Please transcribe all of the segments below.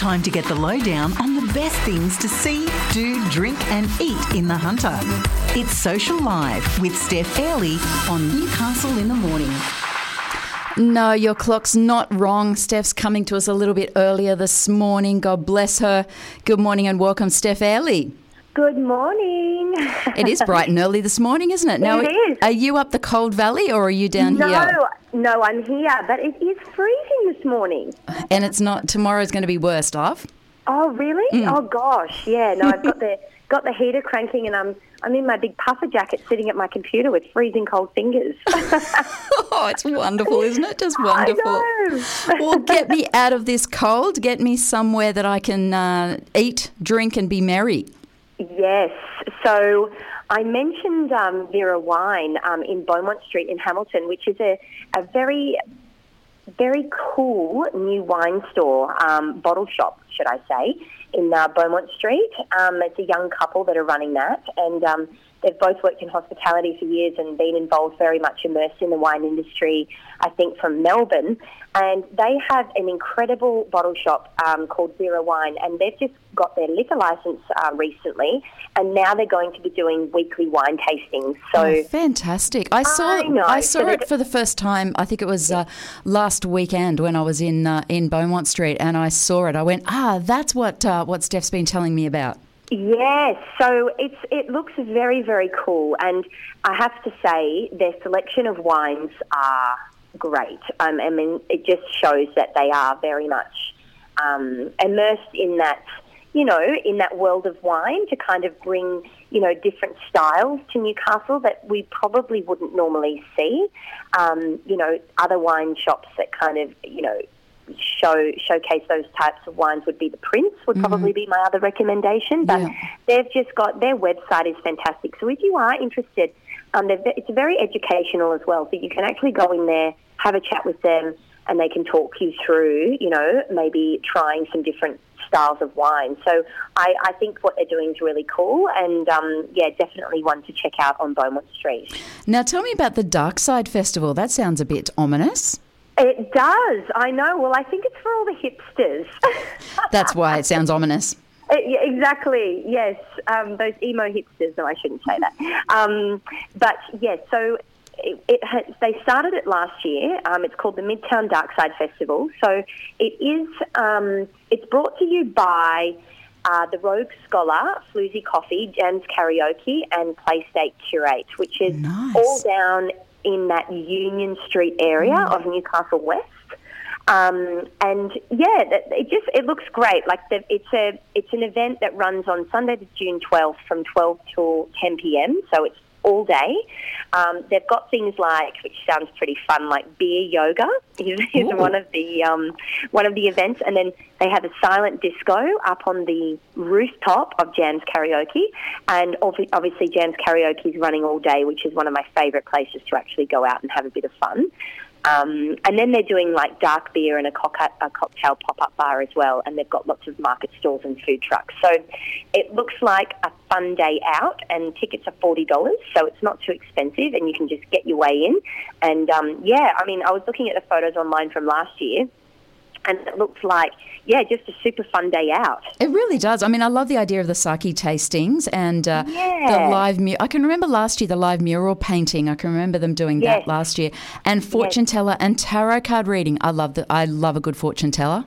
Time to get the lowdown on the best things to see, do, drink, and eat in the Hunter. It's Social Live with Steph Airley on Newcastle in the Morning. No, your clock's not wrong. Steph's coming to us a little bit earlier this morning. God bless her. Good morning and welcome, Steph Airley. Good morning. It is bright and early this morning, isn't it? Now, It is. Are you up the Cold Valley or are you down no, here? no, no, I'm here, but it is freezing this morning. And it's not, tomorrow's going to be worse, love. Oh, really? Mm. Oh gosh, yeah. No, I've got the got the heater cranking, and I'm I'm in my big puffer jacket, sitting at my computer with freezing cold fingers. Oh, it's wonderful, isn't it? Just wonderful. Well, get me out of this cold. Get me somewhere that I can uh, eat, drink, and be merry. Yes. So I mentioned um, Vera Wine um, in Beaumont Street in Hamilton, which is a, a very, very cool new wine store, um, bottle shop, should I say, in uh, Beaumont Street. Um, it's a young couple that are running that, and um, they've both worked in hospitality for years and been involved very much immersed in the wine industry, I think, from Melbourne. And they have an incredible bottle shop um, called Vera Wine, and they've just got their liquor license uh, recently, and now they're going to be doing weekly wine tastings. So. Oh, fantastic! I saw I know. I saw it for the first time. I think it was uh, last weekend when I was in uh, in Beaumont Street, and I saw it. I went, ah, that's what uh, what Steph's been telling me about. Yes, so it's it looks very very cool, and I have to say their selection of wines are great. Um, I mean, it just shows that they are very much um, immersed in that, you know, in that world of wine to kind of bring you know different styles to Newcastle that we probably wouldn't normally see. Um, you know, other wine shops that kind of you know show showcase those types of wines would be the Prince would probably be my other recommendation. But Yeah. they've just got their website is fantastic. So if you are interested, um, it's very educational as well. So you can actually go in there, have a chat with them, and they can talk you through, you know, maybe trying some different styles of wine. So I, I think what they're doing is really cool, and um, yeah, definitely one to check out on Beaumont Street. Now, tell me about the Darkside Festival. That sounds a bit ominous. It does. I know. Well, I think it's for all the hipsters. That's why it sounds ominous. Uh, yeah, exactly. Yes, um, those emo hipsters. No, I shouldn't say that. Um, but yes, so it, it ha they started it last year. Um, it's called the Midtown Darkside Festival. So it is. Um, it's brought to you by. Uh, the Rogue Scholar, Floozy Coffee, Jams Karaoke, and Playstate Curate, which is Nice. all down in that Union Street area of Newcastle West. Um, and yeah, it just it looks great. Like the, it's a it's an event that runs on Sunday to June twelfth from twelve till ten p.m. So it's all day. Um, they've got things like, which sounds pretty fun, like beer yoga is, is one of the um, one of the events, and then they have a silent disco up on the rooftop of Jams Karaoke, and obviously Jams Karaoke is running all day, which is one of my favourite places to actually go out and have a bit of fun. Um, and then they're doing like dark beer and a, coca- a cocktail pop-up bar as well, and they've got lots of market stalls and food trucks. So it looks like a fun day out, and tickets are forty dollars, so it's not too expensive, and you can just get your way in. And um, yeah, I mean, I was looking at the photos online from last year, and it looks like yeah, just a super fun day out. It really does. I mean, I love the idea of the sake tastings and uh, the live. Mu- I can remember last year the live mural painting. I can remember them doing that last year, and fortune teller and tarot card reading. I love the. I love a good fortune teller.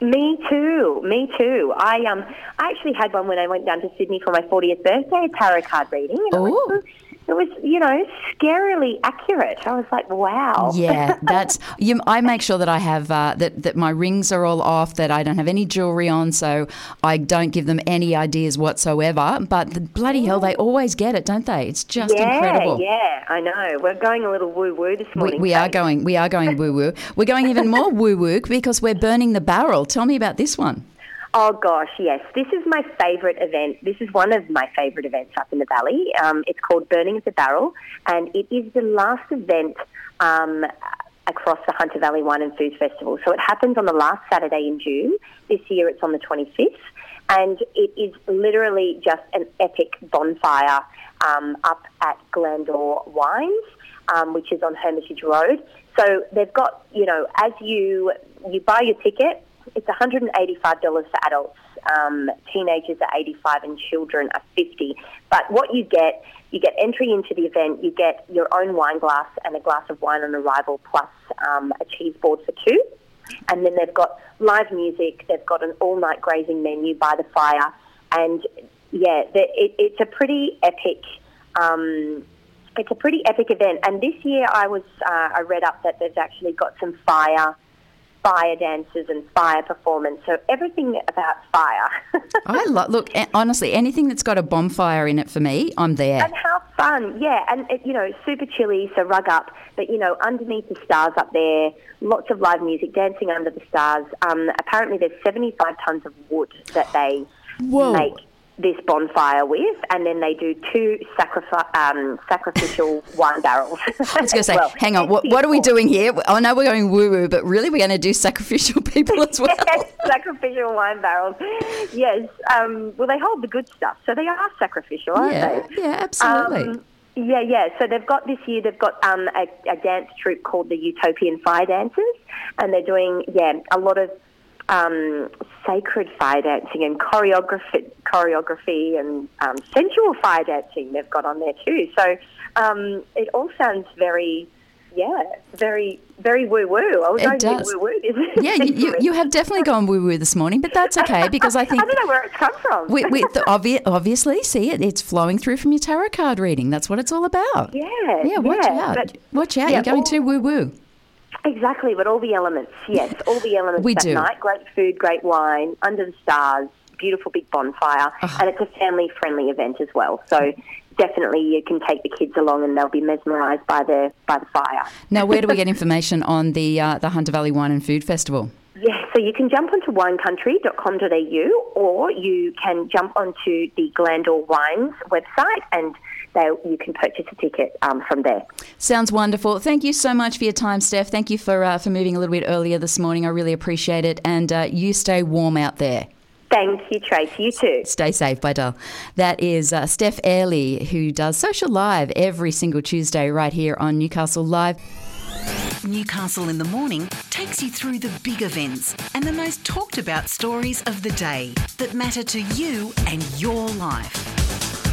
Me too. Me too. I um I actually had one when I went down to Sydney for my 40th birthday, tarot card reading. And it, Ooh. was, it was, you know, scarily accurate. I was like, wow. Yeah, that's. You, I make sure that I have uh, that that my rings are all off, that I don't have any jewelry on, so I don't give them any ideas whatsoever. But the, bloody hell, they always get it, don't they? It's just yeah, incredible. yeah, I know. We're going a little woo woo this We, morning. we are going. We are going woo woo. We're going even more woo woo because we're burning the barrel. Tell me about this one. Oh gosh, yes. This is my favourite event. This is one of my favourite events up in the valley. Um, it's called Burning of the Barrel, and it is the last event um, across the Hunter Valley Wine and Foods Festival. So it happens on the last Saturday in June. This year it's on the 25th, and it is literally just an epic bonfire um, up at Glandore Wines, um, which is on Hermitage Road. So they've got, you know, as you you buy your ticket, it's $185 for adults. Um, teenagers are 85 and children are 50. But what you get, you get entry into the event, you get your own wine glass and a glass of wine on arrival, plus um, a cheese board for two. And then they've got live music, they've got an all night grazing menu by the fire. And yeah, the, it, it's a pretty epic. Um, it's a pretty epic event, and this year I was uh, I read up that they've actually got some fire fire dances and fire performance. So everything about fire. I lo- look honestly anything that's got a bonfire in it for me, I'm there. And how fun, yeah, and it, you know super chilly, so rug up, but you know underneath the stars up there, lots of live music, dancing under the stars. Um, apparently, there's 75 tons of wood that they Whoa. make this bonfire with, and then they do two sacrifi- um, sacrificial wine barrels. I was going to say, well, hang on, what, what, are we doing here? I know we're going woo woo, but really we're going to do sacrificial people as well. yes, sacrificial wine barrels. Yes. Um, well, they hold the good stuff, so they are sacrificial, aren't yeah, they? Yeah, absolutely. Um, yeah, yeah. So they've got this year. They've got um, a, a dance troupe called the Utopian Fire Dancers, and they're doing yeah a lot of um, sacred fire dancing and choreography, choreography and um, sensual fire dancing they've got on there too. So um, it all sounds very, yeah, very, very woo woo. I was it does. woo woo. Yeah, you, you have definitely gone woo woo this morning, but that's okay because I think I don't know where it's come from. we, we, obvi- obviously, see it. It's flowing through from your tarot card reading. That's what it's all about. Yeah, yeah. Watch yeah, out! but- watch out! yeah, You're going all- too woo woo. Exactly, but all the elements, yes, all the elements We that do. night. Great food, great wine, under the stars, beautiful big bonfire, and it's a family-friendly event as well. So definitely you can take the kids along and they'll be mesmerised by the by the fire. Now, where do we get information on the uh, the Hunter Valley Wine and Food Festival? Yes, so you can jump onto winecountry.com.au or you can jump onto the Glandore Wines website and they, you can purchase a ticket um, from there. Sounds wonderful. Thank you so much for your time, Steph. Thank you for uh, for moving a little bit earlier this morning. I really appreciate it. And uh, you stay warm out there. Thank you, Tracy. You too. Stay safe, bye, doll. That is uh, Steph Airley, who does Social Live every single Tuesday right here on Newcastle Live. Newcastle in the Morning takes you through the big events and the most talked about stories of the day that matter to you and your life.